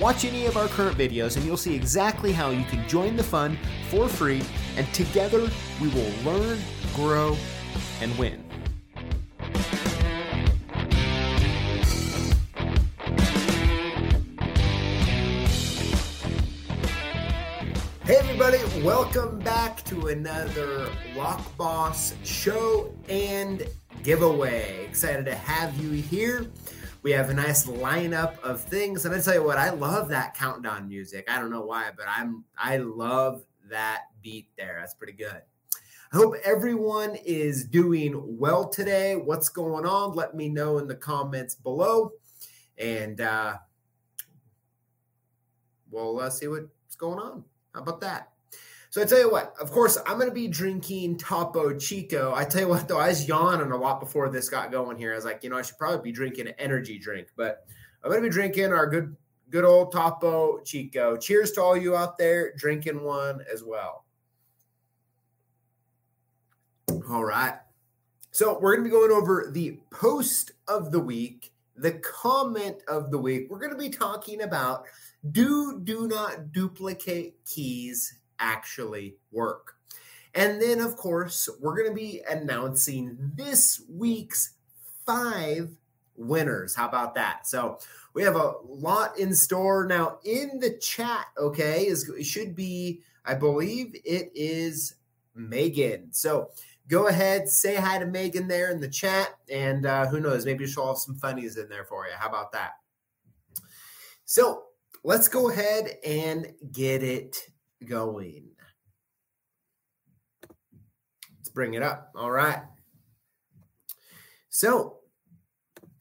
Watch any of our current videos and you'll see exactly how you can join the fun for free, and together we will learn, grow, and win. Hey everybody, welcome back to another Lock Boss show and giveaway. Excited to have you here. We have a nice lineup of things, and I tell you what, I love that countdown music. I don't know why, but I'm I love that beat there. That's pretty good. I hope everyone is doing well today. What's going on? Let me know in the comments below, and uh, we'll uh, see what's going on. How about that? So I tell you what, of course, I'm going to be drinking Topo Chico. I tell you what, though, I was yawning a lot before this got going here. I was like, you know, I should probably be drinking an energy drink, but I'm going to be drinking our good, good old Topo Chico. Cheers to all you out there drinking one as well. All right. So we're going to be going over the post of the week, the comment of the week. We're going to be talking about do do not duplicate keys actually work. And then, of course, we're going to be announcing this week's five winners. How about that? So we have a lot in store now in the chat. Okay, is it should be, I believe it is Megan. So go ahead, say hi to Megan there in the chat, and uh, who knows, maybe she'll have some funnies in there for you. How about that? So let's go ahead and get it going. Let's bring it up. All right. So,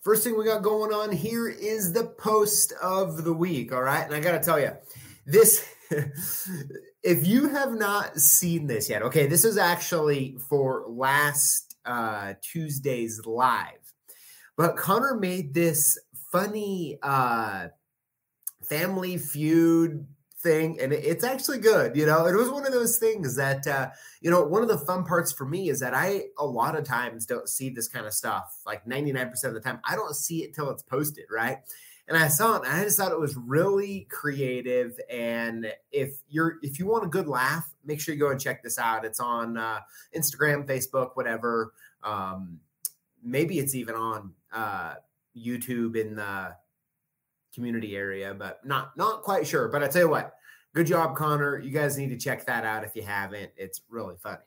first thing we got going on here is the post of the week. All right. And I got to tell you, this, if you have not seen this yet, okay, this is actually for last uh, Tuesday's live. But Connor made this funny uh, family feud thing and it's actually good you know? It was one of those things that uh you know one of the fun parts for me is that i a lot of times don't see this kind of stuff like 99% of the time i don't see it till it's posted right? And i saw it and i just thought it was really creative and if you're if you want a good laugh make sure you go and check this out. It's on uh instagram facebook whatever um maybe it's even on uh youtube in the community area, but not not quite sure. But I tell you what, good job, Connor. You guys need to check that out if you haven't. It's really funny.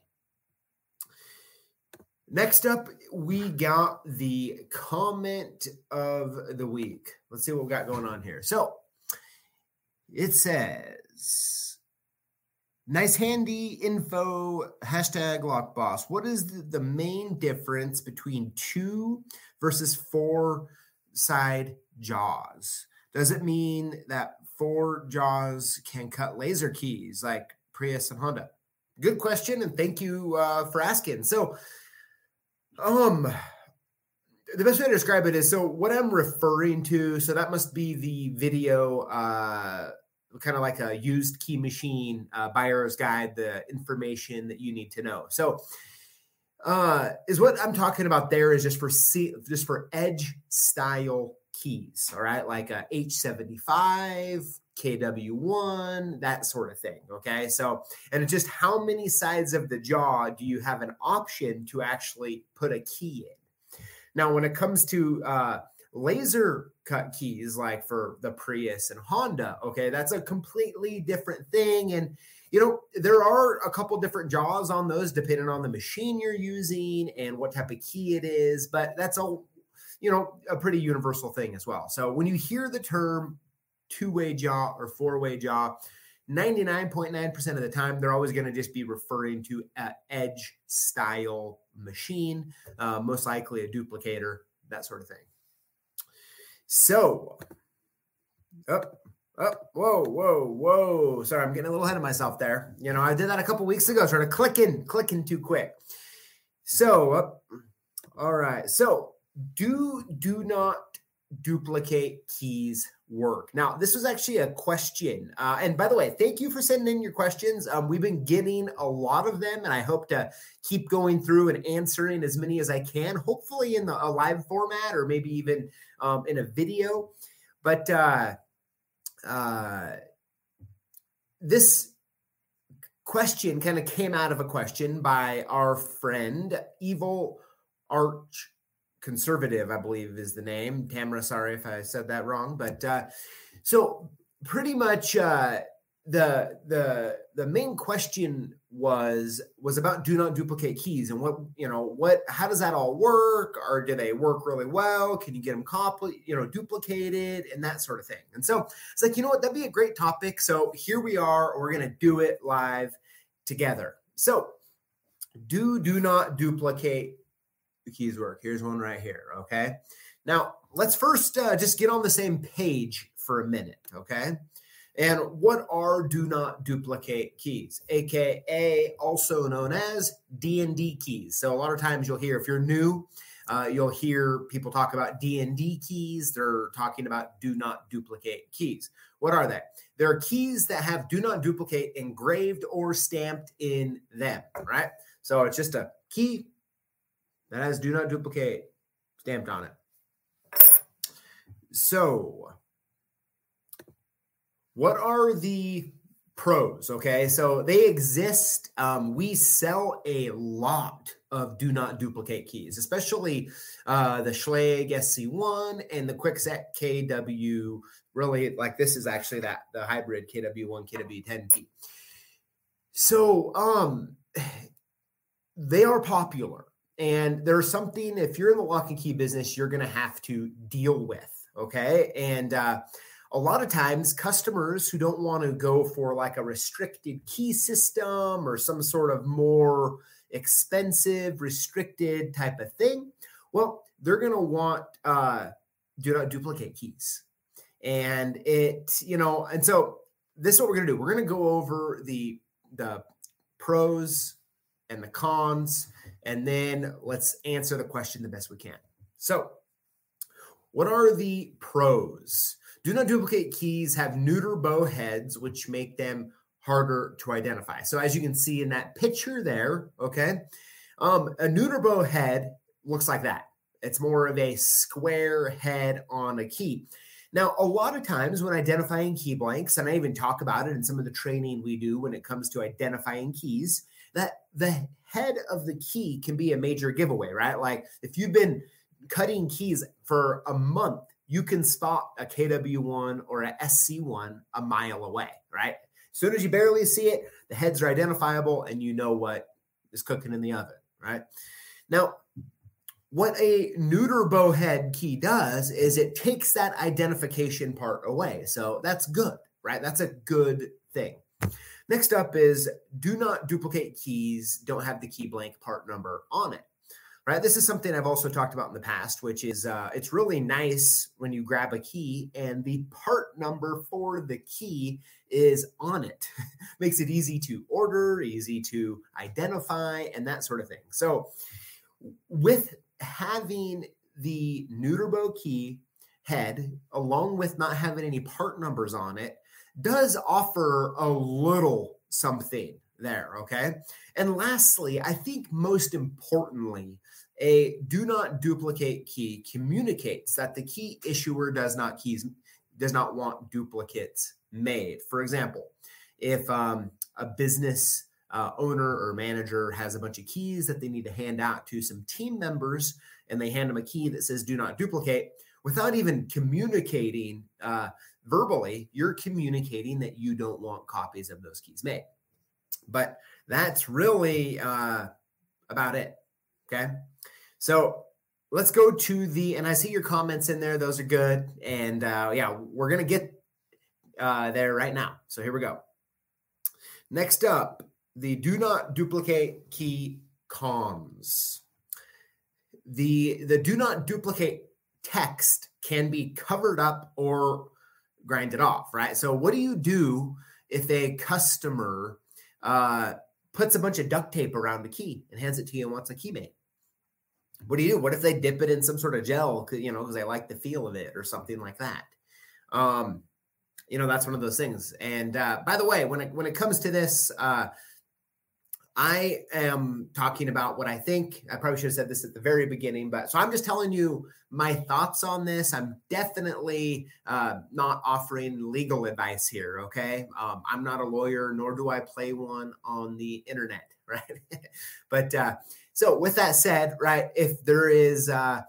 Next up, we got the comment of the week. Let's see what we got going on here. So it says, nice handy info, hashtag lockboss. What is the, the main difference between two versus four side jaws? Does it mean that four jaws can cut laser keys like Prius and Honda? Good question, and thank you uh, for asking. So, um, the best way to describe it is so what I'm referring to. So that must be the video, uh, kind of like a used key machine uh, buyer's guide, the information that you need to know. So, uh, is what I'm talking about there is just for C, just for edge style keys, all right, like a H75, KW1, that sort of thing. Okay. So, and just how many sides of the jaw do you have an option to actually put a key in? Now, when it comes to uh, laser cut keys, like for the Prius and Honda, okay, that's a completely different thing. And, you know, there are a couple different jaws on those depending on the machine you're using and what type of key it is, but that's all you know, a pretty universal thing as well. So when you hear the term two way jaw or four way jaw, 99.9% of the time, they're always going to just be referring to an edge style machine, uh, most likely a duplicator, that sort of thing. So, up, up, whoa, whoa, whoa. Sorry, I'm getting a little ahead of myself there. You know, I did that a couple weeks ago, sort of clicking, clicking too quick. So, uh, all right. So, do do not duplicate keys work? Now, this was actually a question. Uh, and by the way, thank you for sending in your questions. Um, we've been getting a lot of them, and I hope to keep going through and answering as many as I can, hopefully in the, a live format or maybe even um, in a video. But uh, uh, this question kind of came out of a question by our friend, Evil Arch conservative, I believe is the name. Tamara, sorry if I said that wrong, but uh, so pretty much uh, the the the main question was was about do not duplicate keys and what you know what how does that all work? Or do they work really well? Can you get them copy you know duplicated and that sort of thing? And so it's like you know what? That'd be a great topic. So here we are. We're to do it live together. So do do not duplicate the keys work. Here's one right here. Okay. Now, let's first uh, just get on the same page for a minute. Okay. And what are do not duplicate keys, aka also known as DND keys? So a lot of times you'll hear if you're new, uh, you'll hear people talk about DND keys. They're talking about do not duplicate keys. What are they? There are keys that have do not duplicate engraved or stamped in them, right? So it's just a key that has do not duplicate stamped on it. So, what are the pros? Okay, so they exist. Um, we sell a lot of do not duplicate keys, especially uh, the Schlage SC1 and the Kwikset KW. Really, like this is actually that the hybrid KW1 KW10P. So, um, they are popular. And there's something, if you're in the lock and key business, you're going to have to deal with. Okay. And uh, a lot of times, customers who don't want to go for like a restricted key system or some sort of more expensive, restricted type of thing, well, they're going to want uh, do not duplicate keys. And it, you know, and so this is what we're going to do. We're going to go over the the pros and the cons and then let's answer the question the best we can. So, what are the pros? Do not duplicate keys have neuter bow heads, which make them harder to identify. So, as you can see in that picture there, okay, um, a neuter bow head looks like that. It's more of a square head on a key. Now, a lot of times when identifying key blanks, and I even talk about it in some of the training we do when it comes to identifying keys, that the head of the key can be a major giveaway, right? Like if you've been cutting keys for a month, you can spot a KW1 or a SC1 a mile away, right? As soon as you barely see it, the heads are identifiable and you know what is cooking in the oven, right? Now, what a neuter bow head key does is it takes that identification part away. So that's good, right? That's a good thing. Next up is do not duplicate keys, don't have the key blank part number on it. Right. This is something I've also talked about in the past, which is uh, it's really nice when you grab a key and the part number for the key is on it. Makes it easy to order, easy to identify, and that sort of thing. So, with having the neuter bow key head, along with not having any part numbers on it, does offer a little something there. Okay. And lastly, I think most importantly, a do not duplicate key communicates that the key issuer does not keys does not want duplicates made. For example, if um, a business uh, owner or manager has a bunch of keys that they need to hand out to some team members, and they hand them a key that says "Do not duplicate," without even communicating uh, verbally, you're communicating that you don't want copies of those keys made. But that's really uh, about it. Okay. So let's go to the, and I see your comments in there. Those are good. And uh, yeah, we're going to get uh, there right now. So here we go. Next up, the do not duplicate key comms. The, the do not duplicate text can be covered up or grind it off, right? So what do you do if a customer uh, puts a bunch of duct tape around a key and hands it to you and wants a key made? What do you do? What if they dip it in some sort of gel, you know, because they like the feel of it or something like that? Um, you know, that's one of those things. And uh, by the way, when it when it comes to this, uh, I am talking about what I think. I probably should have said this at the very beginning, but so I'm just telling you my thoughts on this. I'm definitely uh, not offering legal advice here. Okay. Um, I'm not a lawyer, nor do I play one on the internet. Right. but uh, so, with that said, right, if there is uh,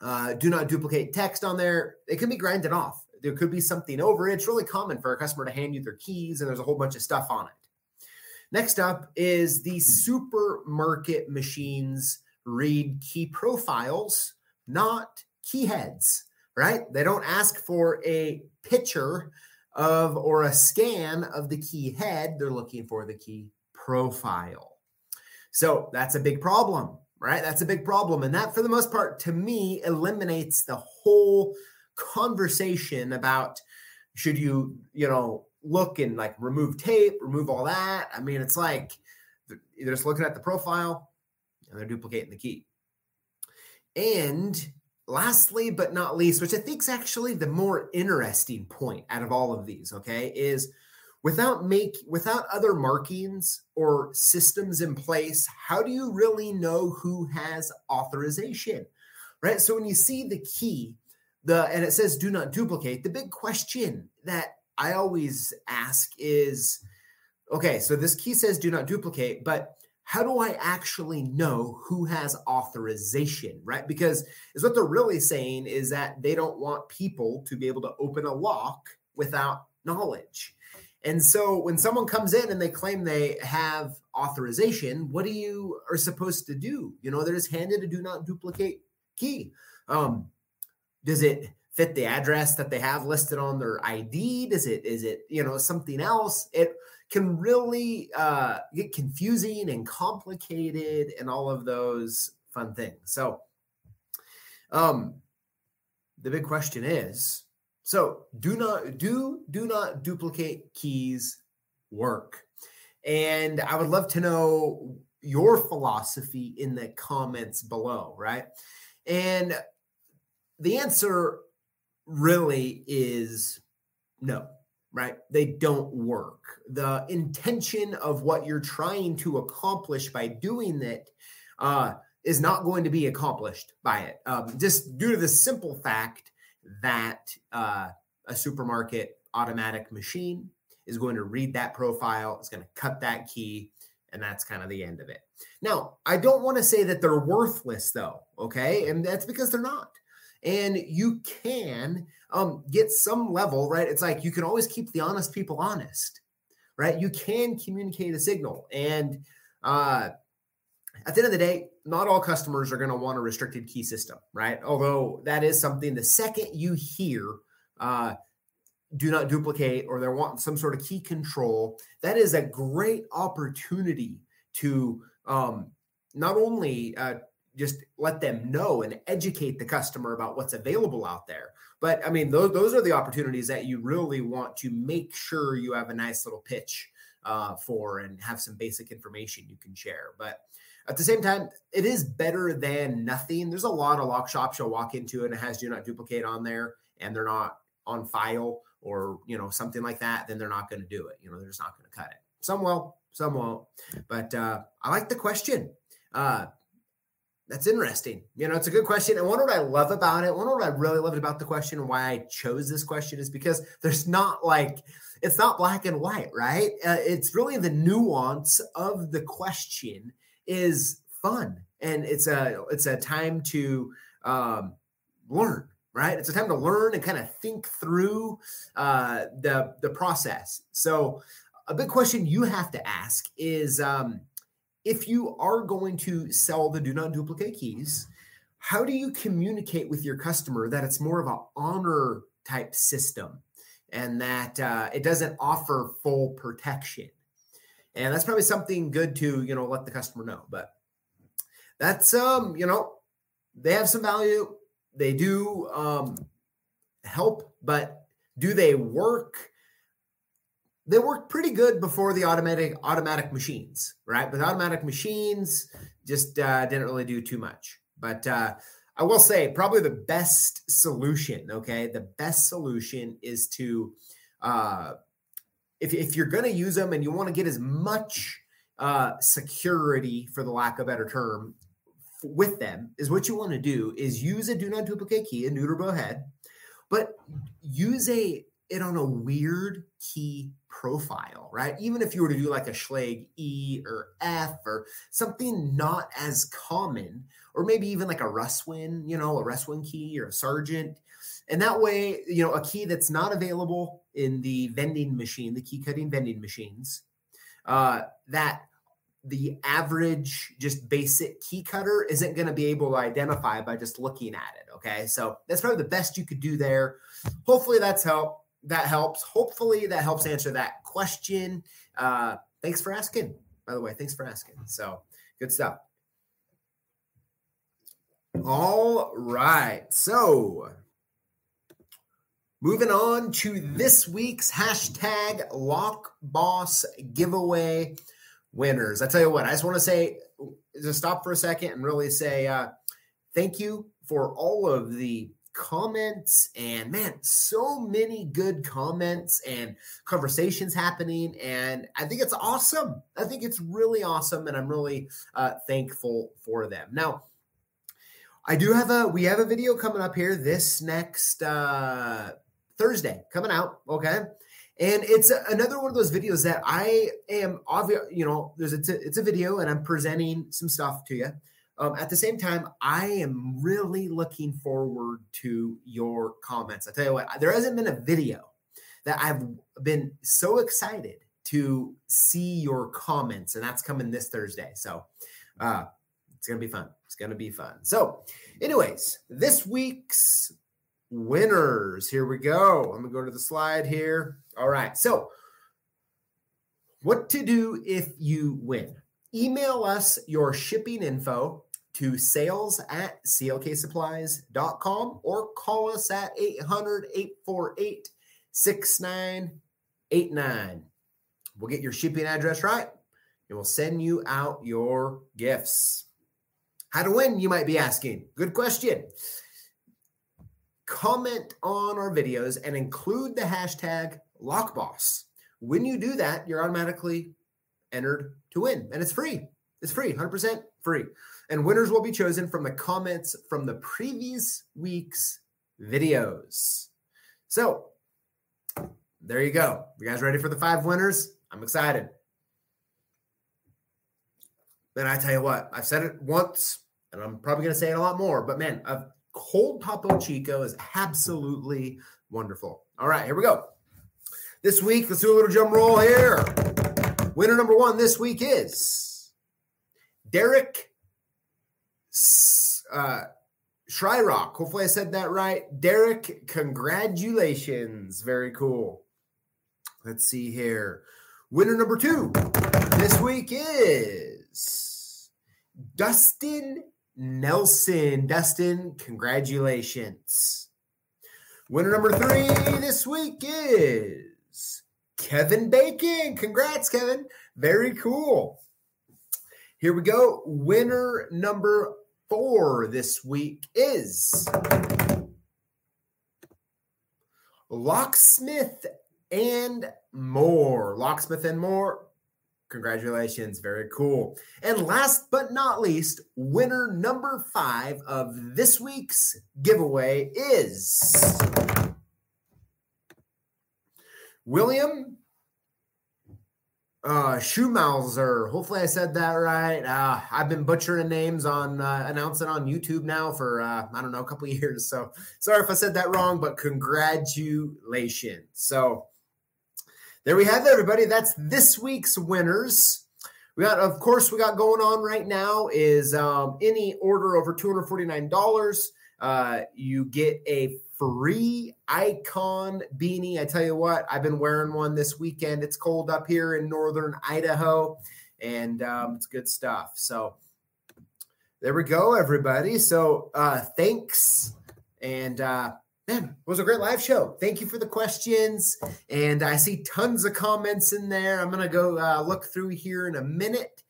uh, do not duplicate text on there, it can be grinded off. There could be something over it. It's really common for a customer to hand you their keys and there's a whole bunch of stuff on it. Next up is the supermarket machines read key profiles, not key heads, right? They don't ask for a picture of or a scan of the key head. They're looking for the key profile. So that's a big problem, right? That's a big problem. And that, for the most part, to me, eliminates the whole conversation about should you, you know, look and like remove tape, remove all that. I mean, it's like they're just looking at the profile and they're duplicating the key. And lastly, but not least, which I think is actually the more interesting point out of all of these, okay, is without make without other markings or systems in place, how do you really know who has authorization? Right? So when you see the key, the and it says do not duplicate, the big question that I always ask is okay, so this key says do not duplicate, but how do I actually know who has authorization, right? Because is what they're really saying is that they don't want people to be able to open a lock without knowledge. And so when someone comes in and they claim they have authorization, what do you are supposed to do? You know, they're just handed a do not duplicate key. Um, does it fit the address that they have listed on their ID? Does it is it you know something else? It can really uh, get confusing and complicated and all of those fun things. So, um, the big question is: so do not do do not duplicate keys work? And I would love to know your philosophy in the comments below, right? And the answer really is no, right? They don't work. The intention of what you're trying to accomplish by doing that uh, is not going to be accomplished by it, um, just due to the simple fact that uh, a supermarket automatic machine is going to read that profile, it's going to cut that key, and that's kind of the end of it. Now, I don't want to say that they're worthless, though, okay? And that's because they're not and you can um, get some level, right? It's like you can always keep the honest people honest, right? You can communicate a signal. And uh, at the end of the day, not all customers are going to want a restricted key system, right? Although that is something the second you hear, uh, do not duplicate or they're wanting some sort of key control, that is a great opportunity to um, not only uh, just let them know and educate the customer about what's available out there. But I mean, those those are the opportunities that you really want to make sure you have a nice little pitch uh, for and have some basic information you can share. But at the same time, it is better than nothing. There's a lot of lock shops you'll walk into and it has do not duplicate on there, and they're not on file or you know something like that. Then they're not going to do it. You know, they're just not going to cut it. Some will, some won't. But uh, I like the question. Uh, that's interesting. You know, it's a good question. And one what I love about it, one what I really loved about the question why I chose this question is because there's not like it's not black and white, right? Uh, it's really the nuance of the question is fun, and it's a it's a time to um, learn, right? It's a time to learn and kind of think through uh, the the process. So, a big question you have to ask is. Um, if you are going to sell the do not duplicate keys, how do you communicate with your customer that it's more of an honor type system and that uh, it doesn't offer full protection? And that's probably something good to you know let the customer know. But that's um you know they have some value. They do um, help, but Do they work? They worked pretty good before the automatic automatic machines, right? But automatic machines just uh, didn't really do too much. But uh, I will say, probably the best solution. Okay, the best solution is to, uh, if if you're going to use them and you want to get as much uh, security, for the lack of better term, with them, is what you want to do is use a do not duplicate key, a neuter head, but use a it on a weird key profile, right? Even if you were to do like a Schlage E or F or something not as common, or maybe even like a Russwin, you know, a Russwin key or a Sargent. And that way, you know, a key that's not available in the vending machine, the key cutting vending machines, uh, that the average just basic key cutter isn't going to be able to identify by just looking at it. Okay. So that's probably the best you could do there. Hopefully that's help. That helps. Hopefully that helps answer that question. Uh, thanks for asking, by the way. Thanks for asking. So good stuff. All right. So moving on to this week's hashtag lock boss giveaway winners. I tell you what, I just want to say, just stop for a second and really say uh, thank you for all of the comments and man so many good comments and conversations happening and i think it's awesome i think it's really awesome and i'm really uh, thankful for them now I do have a we have a video coming up here this next uh Thursday coming out, okay? And it's another one of those videos that I am obvious, you know, there's a t- it's a video and I'm presenting some stuff to you. Um, at the same time, I am really looking forward to your comments. I tell you what, there hasn't been a video that I've been so excited to see your comments, and that's coming this Thursday. So uh, it's gonna be fun. It's going to be fun. So, anyways, this week's winners. Here we go. I'm going to go to the slide here. All right. So, what to do if you win? Email us your shipping info to sales at clksupplies.com or call us at 800 848 6989. We'll get your shipping address right and we'll send you out your gifts. How to win, you might be asking. Good question. Comment on our videos and include the hashtag LockBoss. When you do that, you're automatically entered to win, and it's free. It's free, 100% free. And winners will be chosen from the comments from the previous week's videos. So, there you go. You guys ready for the five winners? I'm excited. And I tell you what, I've said it once, and I'm probably going to say it a lot more, but man, a cold Topo Chico is absolutely wonderful. All right, here we go. This week, let's do a little drum roll here. Winner number one this week is Derek uh, Shryrock. Hopefully, I said that right. Derek, congratulations. Very cool. Let's see here. Winner number two this week is Dustin Nelson. Dustin, congratulations. Winner number three this week is Kevin Bacon. Congrats, Kevin. Very cool. Here we go. Winner number four this week is Locksmith and More. Locksmith and More Congratulations. Very cool. And last but not least, winner number five of this week's giveaway is William uh, Schumauser. Hopefully, I said that right. Uh, I've been butchering names on uh, announcing on YouTube now for uh, I don't know a couple years. So sorry if I said that wrong, but congratulations. So there we have it, everybody. That's this week's winners. We got, of course, we got going on right now is um, any order over two hundred forty nine dollars, uh, you get a free icon beanie. I tell you what, I've been wearing one this weekend. It's cold up here in northern Idaho, and um, it's good stuff. So there we go, everybody. So uh, thanks, and uh, man, it was a great live show. Thank you for the questions. And I see tons of comments in there. I'm going to go uh, look through here in a minute.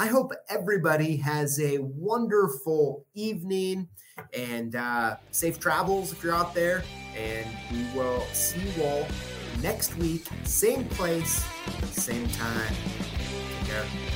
I hope everybody has a wonderful evening and uh, safe travels if you're out there. And we will see you all next week, same place, same time. Take care.